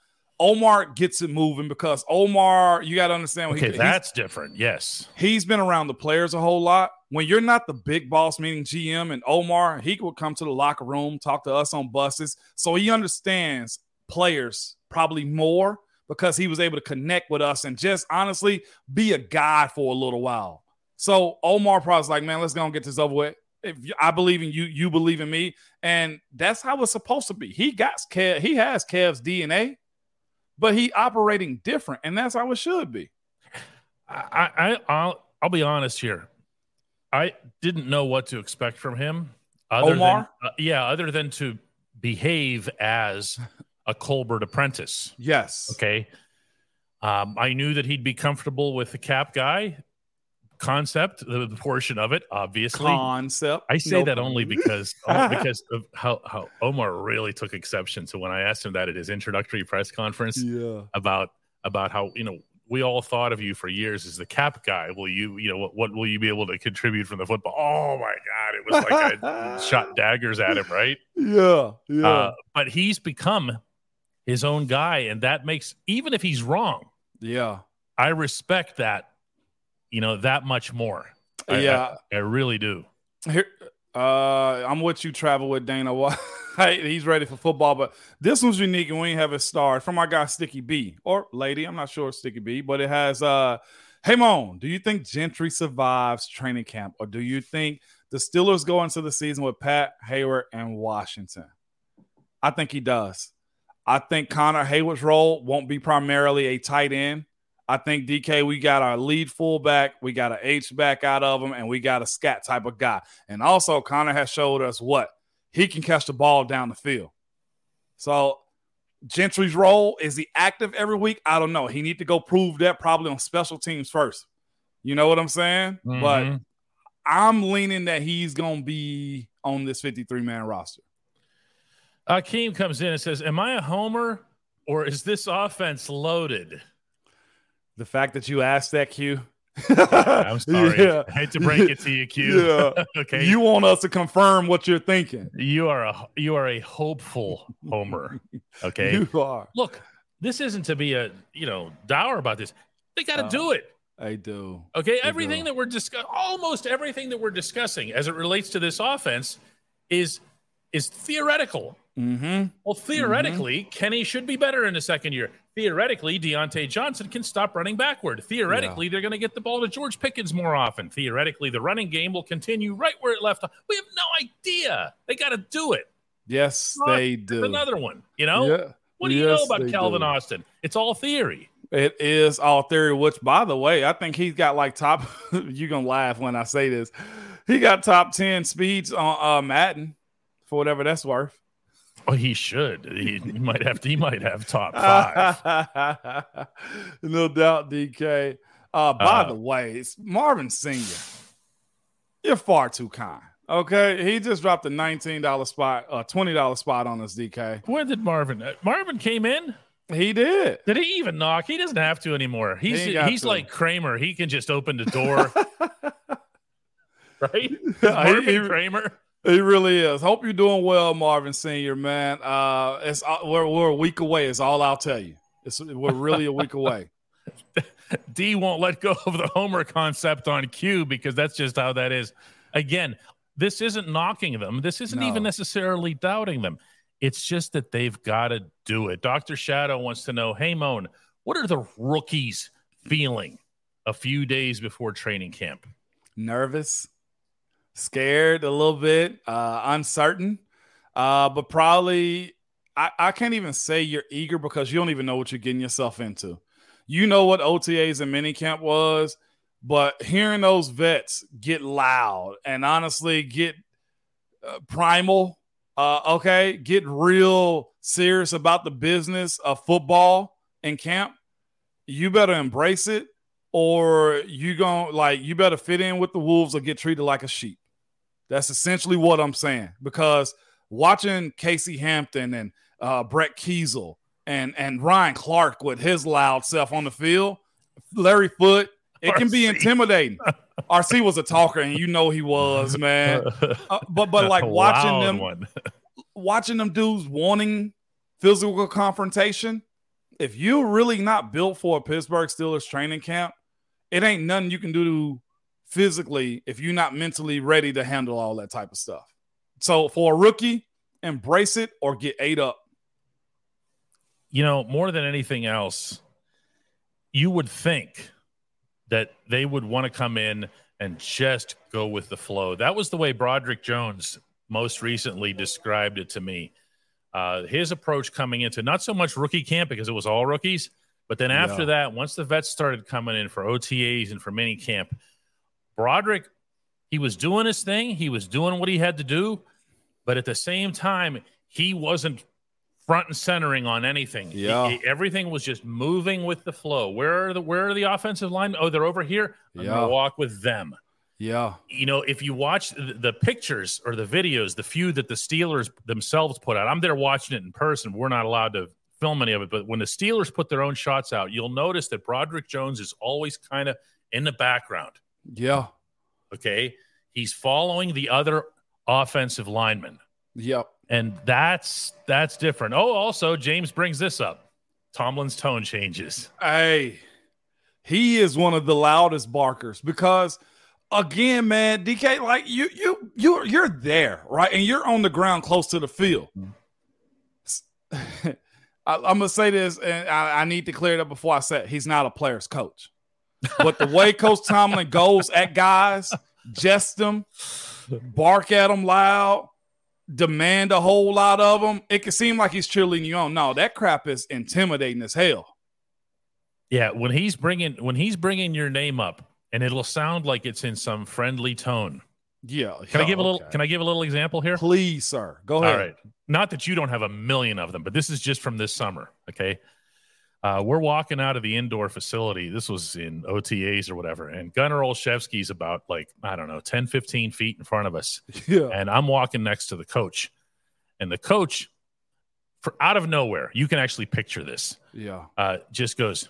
Omar gets it moving because Omar, you got to understand. Okay, he- that's different. Yes. he's been around the players a whole lot. When you're not the big boss, meaning GM and Omar, he would come to the locker room, talk to us on buses. So he understands players probably more because he was able to connect with us and just honestly be a guy for a little while. So Omar probably's like, man, let's go and get this over with. If I believe in you, you believe in me, and that's how it's supposed to be. He got Kev, he has Kev's DNA, but he operating different, and that's how it should be. I, I I'll I'll be honest here. I didn't know what to expect from him. Other Omar? than, uh, yeah, other than to behave as a Colbert apprentice. Yes. Okay. Um, I knew that he'd be comfortable with the cap guy concept, the, the portion of it, obviously. Concept. I say No that only because only because of how, how Omar really took exception to when I asked him that at his introductory press conference Yeah. about about how you know we all thought of you for years as the cap guy. Will you, you know, what, what will you be able to contribute from the football? Oh my God. It was like I shot daggers at him, right? Yeah. Yeah. Uh, but he's become his own guy. And that makes, even if he's wrong, yeah, I respect that, you know, that much more. I, yeah. I, I really do. Here, uh, I'm with you, travel with Dana White. He's ready for football, but this one's unique, and we have a star from our guy Sticky B or lady. I'm not sure Sticky B, but it has. uh Hey Moan, do you think Gentry survives training camp, or do you think the Steelers go into the season with Pat Heyward and Washington? I think he does. I think Connor Heyward's role won't be primarily a tight end. I think DK, we got our lead fullback, we got an H back out of him, and we got a scat type of guy. And also, Connor has showed us what he can catch the ball down the field. So, Gentry's role is he active every week? I don't know. He need to go prove that probably on special teams first. You know what I'm saying? Mm-hmm. But I'm leaning that he's gonna be on this 53 man roster. Akeem comes in and says, "Am I a homer or is this offense loaded?" the fact that you asked that Q. I'm sorry. Yeah. I hate to break it to you, Q. Yeah. okay. You want us to confirm what you're thinking. You are a you are a hopeful homer. Okay. you are. Look, this isn't to be a you know dour about this. They got to uh, do it. I do. Okay. They everything do. that we're discussing, almost everything that we're discussing as it relates to this offense, is is theoretical. Mm-hmm. Well, theoretically, mm-hmm. Kenny should be better in the second year. Theoretically, Diontae Johnson can stop running backward. Theoretically, yeah. they're going to get the ball to George Pickens more often. Theoretically, the running game will continue right where it left off. We have no idea. They got to do it. Yes, they do. Another one, you know? Yeah. What do you know about Calvin do. Austin? It's all theory. It is all theory, which, by the way, I think he's got like top. you're going to laugh when I say this. He got top 10 speeds on uh, Madden for whatever that's worth. Oh, he should. He, he might have. He might have top five. no doubt, DK. Uh, by uh, the way, Marvin Senior. You're far too kind. Okay, he just dropped a nineteen dollar spot, a twenty dollar spot on us, DK. When did Marvin? Uh, Marvin came in. He did. Did he even knock? He doesn't have to anymore. He's he he's to. like Kramer. He can just open the door. right? Marvin he, Kramer. He really is. Hope you're doing well, Marvin Senior. Man, uh, it's uh, we're we're a week away. Is all I'll tell you. It's we're really a week away. D won't let go of the Homer concept on Q because that's just how that is. Again, this isn't knocking them. This isn't no. even necessarily doubting them. It's just that they've got to do it. Dr. Shadow wants to know, hey Moan, what are the rookies feeling a few days before training camp? Nervous scared a little bit, uh, uncertain, uh, but probably I, I can't even say you're eager because you don't even know what you're getting yourself into. You know what OTAs and minicamp was, but hearing those vets get loud and honestly get uh, primal, uh, okay, get real serious about the business of football in camp, you better embrace it or you going like you better fit in with the wolves or get treated like a sheep. That's essentially what I'm saying because watching Casey Hampton and uh, Brett Keisel and and Ryan Clark with his loud self on the field, Larry Foote, it can be intimidating. RC was a talker, and you know he was, man. Uh, but but like watching them, watching them dudes wanting physical confrontation. If you're really not built for a Pittsburgh Steelers training camp, it ain't nothing you can do physically if you're not mentally ready to handle all that type of stuff. So for a rookie, embrace it or get ate up. You know, more than anything else, you would think that they would want to come in and just go with the flow. That was the way Broderick Jones most recently described it to me. Uh, his approach coming into not so much rookie camp because it was all rookies, but then after yeah. that, once the vets started coming in for OTAs and for mini camp, Broderick, he was doing his thing, he was doing what he had to do, but at the same time, he wasn't front and centering on anything. Yeah, he, he, everything was just moving with the flow. Where are the where are the offensive line? Oh, they're over here. I'm yeah. gonna walk with them. Yeah. You know, if you watch the, the, pictures or the videos, the few that the Steelers themselves put out, I'm there watching it in person. We're not allowed to film any of it, but when the Steelers put their own shots out, you'll notice that Broderick Jones is always kind of in the background. Yeah. Okay. He's following the other offensive lineman. Yep. And that's that's different. Oh, also James brings this up. Tomlin's tone changes. Hey, he is one of the loudest barkers because again, man, DK, like you you you you're there, right? And you're on the ground close to the field. Mm-hmm. I, am gonna say this, and I, I need to clear it up before I say it. He's not a player's coach. But the way Coach Tomlin goes at guys, jest them, bark at them loud, demand a whole lot of them, it can seem like he's cheerleading you on. No, that crap is intimidating as hell. Yeah, when he's bringing when he's bringing your name up, and it'll sound like it's in some friendly tone. Yeah. Can yeah, I give a little? okay. Can I give a little example here? Please, sir. Go ahead. All right. Not that you don't have a million of them, but this is just from this summer. Okay. Uh, we're walking out of the indoor facility. This was in OTAs or whatever. And Gunner Olszewski's about like, I don't know, 10, 15 feet in front of us. Yeah. And I'm walking next to the coach. And the coach, for out of nowhere, you can actually picture this, Yeah. uh, just goes,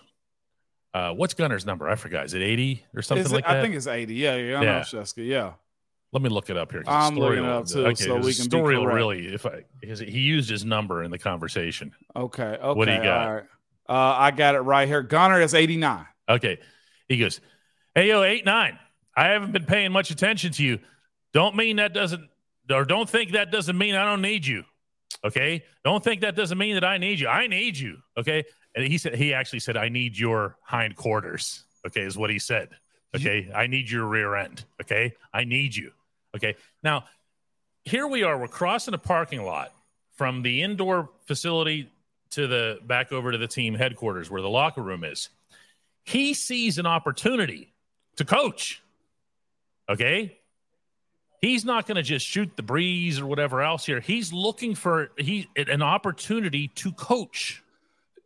uh, What's Gunner's number? I forgot. Is it 80 or something it- like that? I think it's 80. Yeah, yeah. Yeah. Sheska. Yeah. Let me look it up here. I'm looking it up, too, Okay, so we can be story correct. really, if I, he used his number in the conversation. Okay. Okay. What do you got? Uh, I got it right here. Gunner is 89. Okay. He goes, Hey, yo, eight, nine. I haven't been paying much attention to you. Don't mean that doesn't, or don't think that doesn't mean I don't need you. Okay. Don't think that doesn't mean that I need you. I need you. Okay. And he said, he actually said, I need your hindquarters. Okay. Is what he said. Okay. I need your rear end. Okay. I need you. Okay. Now, here we are. We're crossing a parking lot from the indoor facility to the back over to the team headquarters where the locker room is. He sees an opportunity to coach. Okay. He's not going to just shoot the breeze or whatever else here. He's looking for he an opportunity to coach.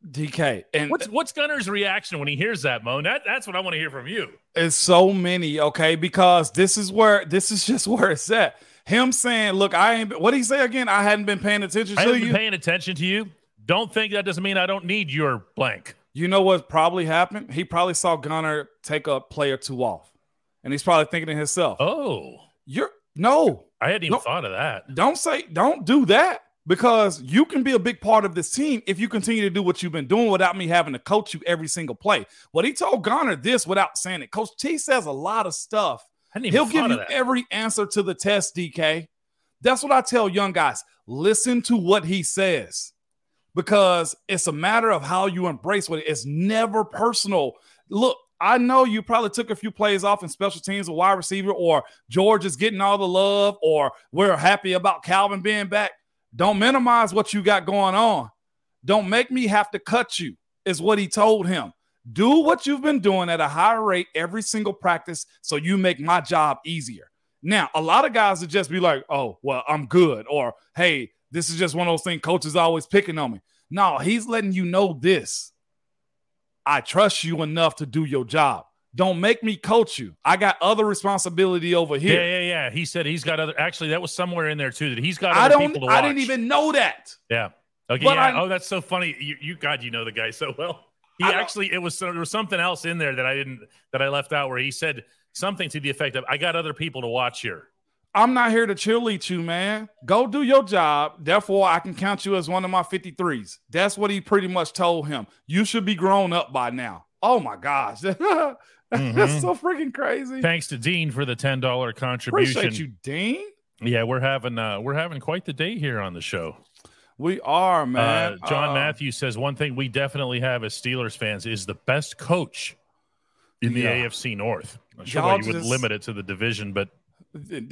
DK. And What's what's Gunner's reaction when he hears that, Mo? That, that's what I want to hear from you. it's so many, okay, because this is where this is just where it's at. Him saying, Look, I ain't what did he say again? I hadn't been paying attention I to haven't you. been paying attention to you. Don't think that doesn't mean I don't need your blank. you know what probably happened? He probably saw Gunner take a play or two off. And he's probably thinking to himself, Oh, You're no, I hadn't even No. thought of that. don't say don't do that because you can be a big part of this team if you continue to do what you've been doing without me having to coach you every single play. What he told Garner this without saying it. Coach T says a lot of stuff. I hadn't even He'll give you that. every answer to the test, DK. That's what I tell young guys. Listen to what he says because it's a matter of how you embrace what it is. Never personal. Look, I know you probably took a few plays off in special teams, a wide receiver, or George is getting all the love, or we're happy about Calvin being back. Don't minimize what you got going on. Don't make me have to cut you, is what he told him. Do what you've been doing at a higher rate every single practice so you make my job easier. Now, a lot of guys would just be like, oh, well, I'm good. Or, hey, this is just one of those things coaches always picking on me. No, he's letting you know this. I trust you enough to do your job. Don't make me coach you. I got other responsibility over here. Yeah, yeah, yeah. He said he's got other. Actually, that was somewhere in there too. That he's got I other don't. people to I didn't even know that. Yeah. Okay. But yeah. I- oh, that's so funny. You, you, God, you know the guy so well. He I actually, it was there was something else in there that I didn't that I left out where he said something to the effect of, "I got other people to watch here." I'm not here to cheerlead you, man. Go do your job. Therefore, I can count you as one of my 53s. That's what he pretty much told him. You should be grown up by now. Oh my gosh. That's Mhm. so freaking crazy. Thanks to Dean for the ten dollar contribution. Appreciate you, Dean. Yeah, we're having uh we're having quite the day here on the show. We are, man. Uh, John Uh, Matthews says one thing we definitely have as Steelers fans is the best coach in the Yeah. AFC North. I'm sure you would limit it to the division, but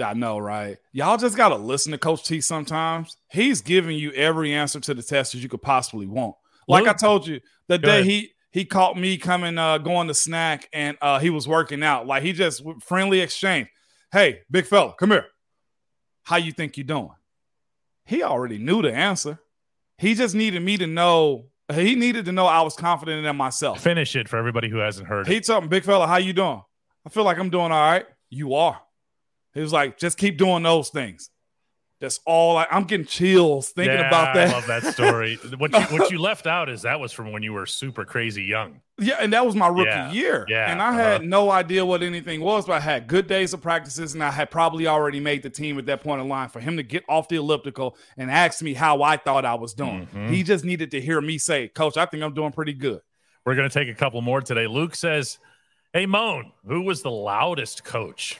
I know, right? Y'all just gotta listen to Coach T sometimes. He's giving you every answer to the test that you could possibly want. Like I told you, the day ahead. he he caught me coming uh going to snack and uh he was working out. Like he just friendly exchange. Hey, big fella, come here. How you think you doing? He already knew the answer. He just needed me to know. He needed to know I was confident in myself. finish it for everybody who hasn't heard it. He told me, big fella, how you doing? I feel like I'm doing all right. You are. He was like, just keep doing those things. That's all I, am getting chills thinking yeah, about that. I love that story. what, you, what you left out is that was from when you were super crazy young. Yeah, and that was my rookie Yeah, year. yeah, And I uh-huh. had no idea what anything was, but I had good days of practices, and I had probably already made the team at that point in line for him to get off the elliptical and ask me how I thought I was doing. Mhm. He just needed to hear me say, Coach, I think I'm doing pretty good. We're going to take a couple more today. Luke says, Hey, Moan, who was the loudest coach?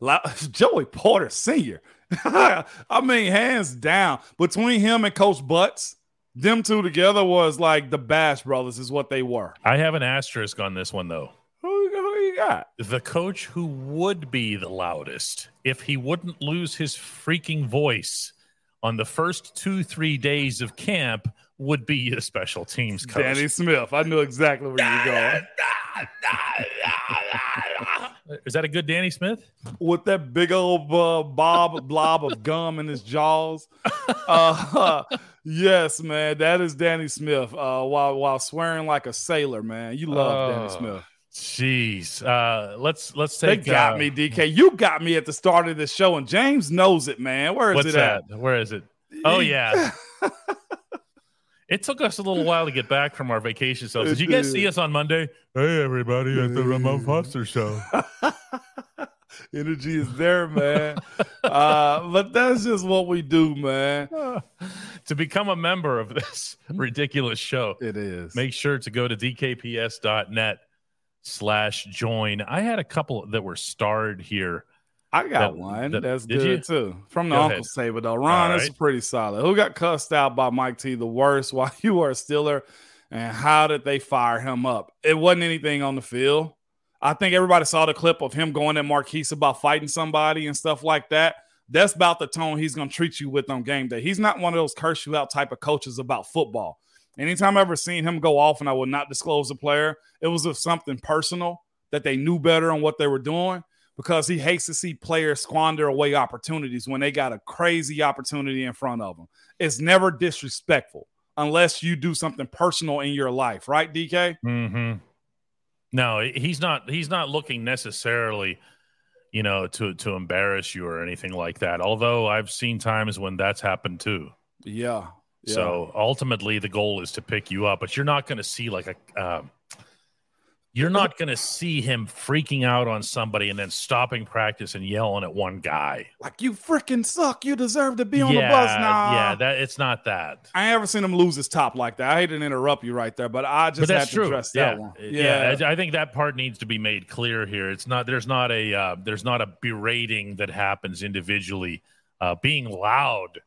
Joey Porter Sr. I mean, hands down, between him and Coach Butts, them two together was like the Bash Brothers, is what they were. I have an asterisk on this one, though. Who, who you got? The coach who would be the loudest if he wouldn't lose his freaking voice on the first two, three days of camp would be a special teams coach. Danny Smith. I knew exactly where you were going. Is that a good Danny Smith? with that big old uh, bob blob of gum in his jaws. Uh, yes, man, that is Danny Smith. Uh, while while swearing like a sailor, man, you love Danny Oh, Smith. Jeez. Uh, let's let's take. They got uh, me, DK. You got me at the start of this show, and James knows it, man. Where is What's it that? at? Where is it? Oh yeah. It took us a little while to get back from our vacation. So, did you guys see us on Monday? Hey, everybody, at the Ramon Foster show. Energy is there, man. uh, but that's just what we do, man. to become a member of this ridiculous show, It is. make sure to go to dkps.net slash join. I had a couple that were starred here. I got That- one. that- That's good you? too. From the Go Uncle ahead. Saber though. Ron, right. pretty solid. Who got cussed out by Mike T the worst while you were a Steeler? And how did they fire him up? It wasn't anything on the field. I think everybody saw the clip of him going at Marquise about fighting somebody and stuff like that. That's about the tone he's gonna treat you with on game day. He's not one of those curse you out type of coaches about football. Anytime I ever seen him go off and I would not disclose the player, it was of something personal that they knew better on what they were doing because he hates to see players squander away opportunities when they got a crazy opportunity in front of them. It's never disrespectful unless you do something personal in your life, right, DK? Mm-hmm. No, he's not. He's not looking necessarily, you know, to to embarrass you or anything like that. Although I've seen times when that's happened too. Yeah. yeah. So ultimately, the goal is to pick you up, but you're not going to see like a. Um, you're not going to see him freaking out on somebody and then stopping practice and yelling at one guy. like you freaking suck. You deserve to be on yeah, the bus now. yeah, that it's not that. I ain't ever seen him lose his top like that. I hate to interrupt you right there, but I just but had that's to true. address yeah. that one. yeah, I I think that part needs to be made clear here. It's not. There's not a. Uh, there's not a berating that happens individually. Uh, being loud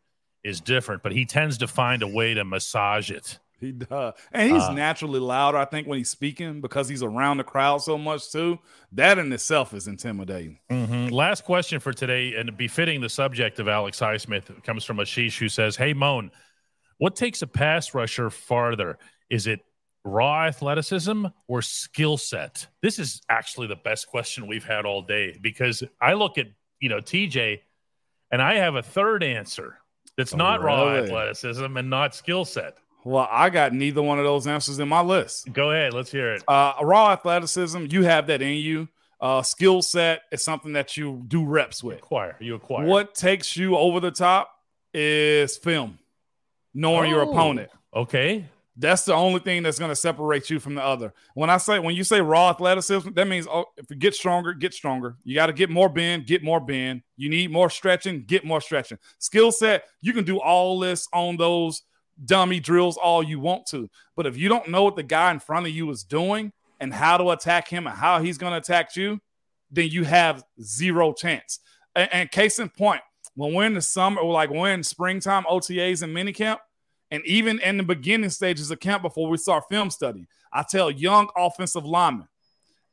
is different, but he tends to find a way to massage it. He does. And he's Uh, naturally louder, I think, when he's speaking because he's around the crowd so much too. That in itself is intimidating. Mhm. Last question for today, and befitting the subject of Alex Highsmith, comes from Ashish, who says, "Hey, Moan, what takes a pass rusher farther? Is it raw athleticism or skill set?" This is actually the best question we've had all day because I look at you know TJ, and I have a third answer that's not raw athleticism and not skill set. Well, I got neither one of those answers in my list. Go ahead, let's hear it. Uh, raw athleticism, you have that in you. Uh, skill set is something that you do reps with. Acquire, you acquire. What takes you over the top is film, knowing your Oh. opponent. Okay, That's the only thing that's going to separate you from the other. When I say when you say raw athleticism, that means oh, if you get stronger, get stronger. You got to get more bend, get more bend. You need more stretching, get more stretching. Skill set, you can do all this on those dummy drills all you want to, but if you don't know what the guy in front of you is doing and how to attack him and how he's going to attack you, then you have zero chance. And, and case in point, when we're in the summer or like when we're in springtime OTAs and minicamp, and even in the beginning stages of camp before we start film study, I tell young offensive linemen,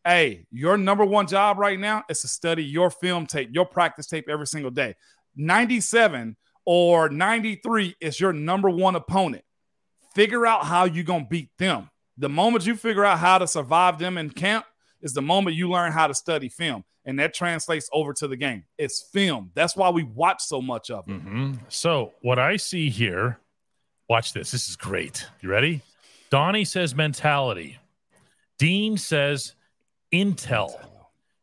hey, your number one job right now is to study your film tape, your practice tape every single day. 97 or 93 is your number one opponent. Figure out how you're going to beat them. The moment you figure out how to survive them in camp is the moment you learn how to study film. And that translates over to the game. It's film. That's why we watch so much of it. hmm So what I see here, watch this. This is great. You ready? Donnie says mentality. Dean says intel.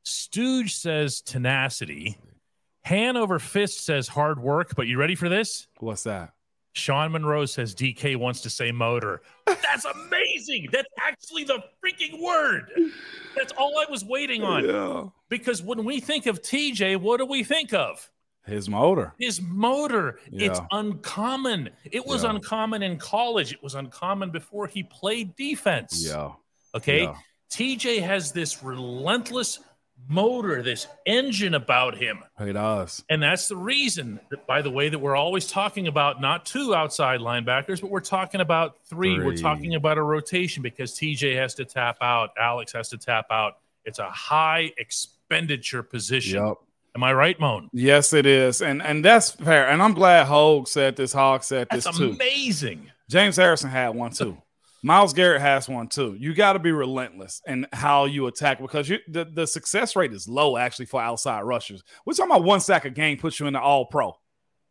Stooge says tenacity. Hand over fist says hard work, but you ready for this? What's that? Sean Monroe says DK wants to say motor. That's amazing. That's actually the freaking word. That's all I was waiting on. Yeah. Because when we think of TJ, what do we think of? His motor. His motor. It's uncommon. It was Yeah. uncommon in college. It was uncommon before he played defense. Yeah. Okay. Yeah. TJ has this relentless motor, this engine about him. He does. And that's the reason, that, by the way, that we're always talking about not two outside linebackers, but we're talking about 3 We're talking about a rotation because TJ has to tap out, Alex has to tap out. It's a high expenditure position. Yep. Am I right, Moan? Yes, it is. And and that's fair. And I'm glad Hogue said this, Hog said That's this too. amazing. James Harrison had one too. Myles Garrett has one too. You got to be relentless in how you attack because you the, the success rate is low actually for outside rushers. We're talking about one sack a game puts you in the all pro,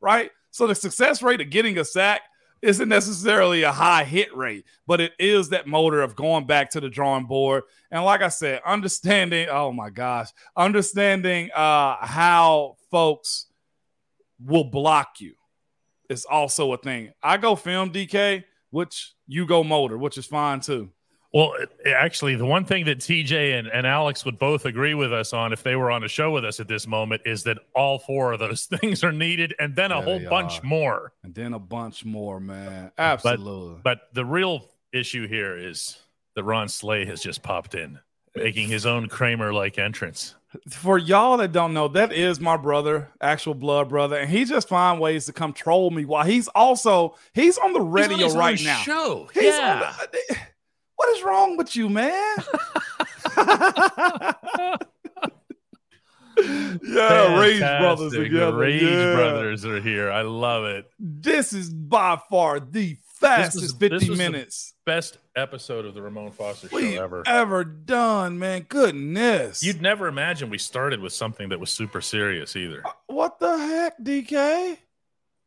right? So the success rate of getting a sack isn't necessarily a high hit rate, but it is that motor of going back to the drawing board. And like I said, understanding, oh my gosh, understanding uh how folks will block you is also a thing. I go film DK, which you go motor, which is fine too. Well, actually, the one thing that TJ and, and Alex would both agree with us on if they were on a show with us at this moment is that all four of those things are needed and then a Yeah, whole bunch are. more. And then a bunch more, man. Absolutely. But the real issue here is that Ron Slay has just popped in, making his own Kramer like entrance. For y'all that don't know, that is my brother, actual blood brother, and he just find ways to come troll me while he's also he's on the He's on radio his own right now. Show. He's yeah. on the- what is wrong with you, man? yeah, Rage Brothers Fantastic. together. Rage yeah. Brothers are here. I love it. This is by far the fastest this 50 was the minutes Best episode of the Ramon Foster show we've ever. ever done, man. Goodness. You'd never imagine we started with something that was super serious either. what the heck, DK?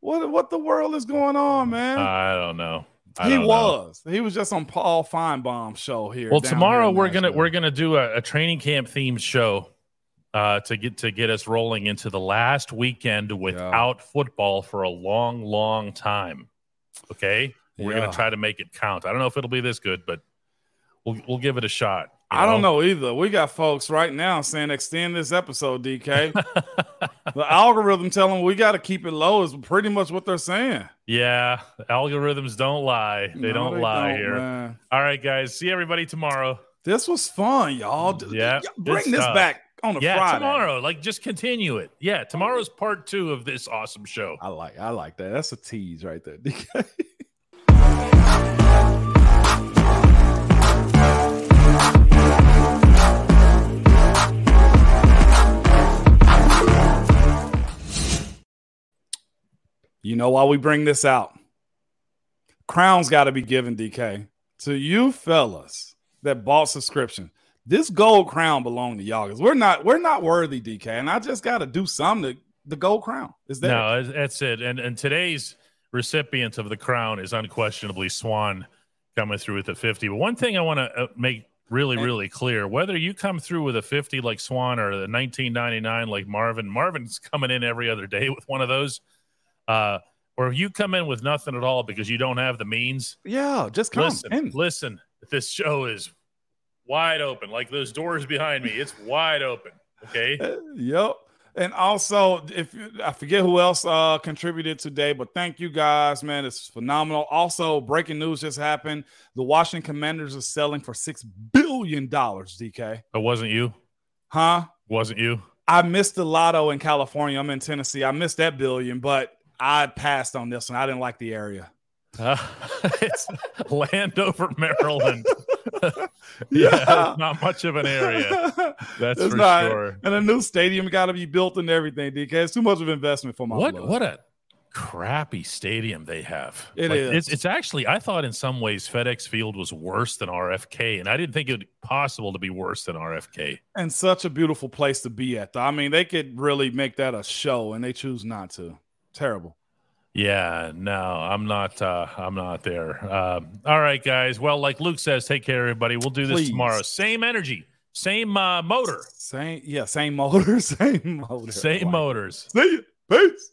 What what the world is going on, man? I don't know. I he don't know. was. He was just on Paul Finebaum's show here. Well, tomorrow here we're gonna we're gonna do a, a training camp themed show uh, to get to get us rolling into the last weekend without football for a long, long time. Okay, we're Yeah. gonna try to make it count. I don't know if it'll be this good, but we'll we'll give it a shot. I don't know either. We got folks right now saying extend this episode, DK. the algorithm telling we got to keep it low is pretty much what they're saying. yeah, algorithms don't lie. They No, don't lie don't, here. man. All right, guys. See everybody tomorrow. This was fun, y'all. Yeah, bring this stuff. back on a yeah, Friday. tomorrow. Like, just continue it. Yeah, tomorrow's part two of this awesome show. I like I like that. That's a tease right there, DK. You know why we bring this out? Crown's got to be given, DK. To you fellas that bought subscription, this gold crown belonged to y'all because we're not we're not worthy, DK. And I just got to do something to the gold crown. Is that No, that's- that's it. And and today's recipient of the crown is unquestionably Swan coming through with a 50. But one thing I want to uh, make really, really clear whether you come through with a 50 like Swan or the 1999 like Marvin, Marvin's coming in every other day with one of those. Uh, or if you come in with nothing at all because you don't have the means, Yeah, just come listen, in. listen, this show is wide open. Like those doors behind me, it's wide open. Okay. Yep. And also, if I forget who else uh, contributed today, but thank you guys, man. It's phenomenal. Also, breaking news just happened: the Washington Commanders are selling for six billion dollars. DK, It wasn't you. huh? Wasn't you. I missed the lotto in California. I'm in Tennessee. I missed that billion, but I passed on this one. I didn't like the area. Uh, it's Landover, Maryland. yeah, not much of an area. That's It's for not- sure. And a new stadium got to be built and everything, DK. It's too much of investment for my What blood. what a crappy stadium they have. It Like, is. It's, it's actually I thought in some ways FedEx Field was worse than RFK, and I didn't think it would be possible to be worse than RFK. and such a beautiful place to be at. Though. I mean, they could really make that a show, and they choose not to. Terrible. Yeah, no, I'm not. Uh, I'm not there. Um, all right, guys. Well, like Luke says, take care, everybody. We'll do this Please. tomorrow. Same energy, Same uh, motor. Same, yeah, same motor, same motor. Same Like, motors. See you. Peace.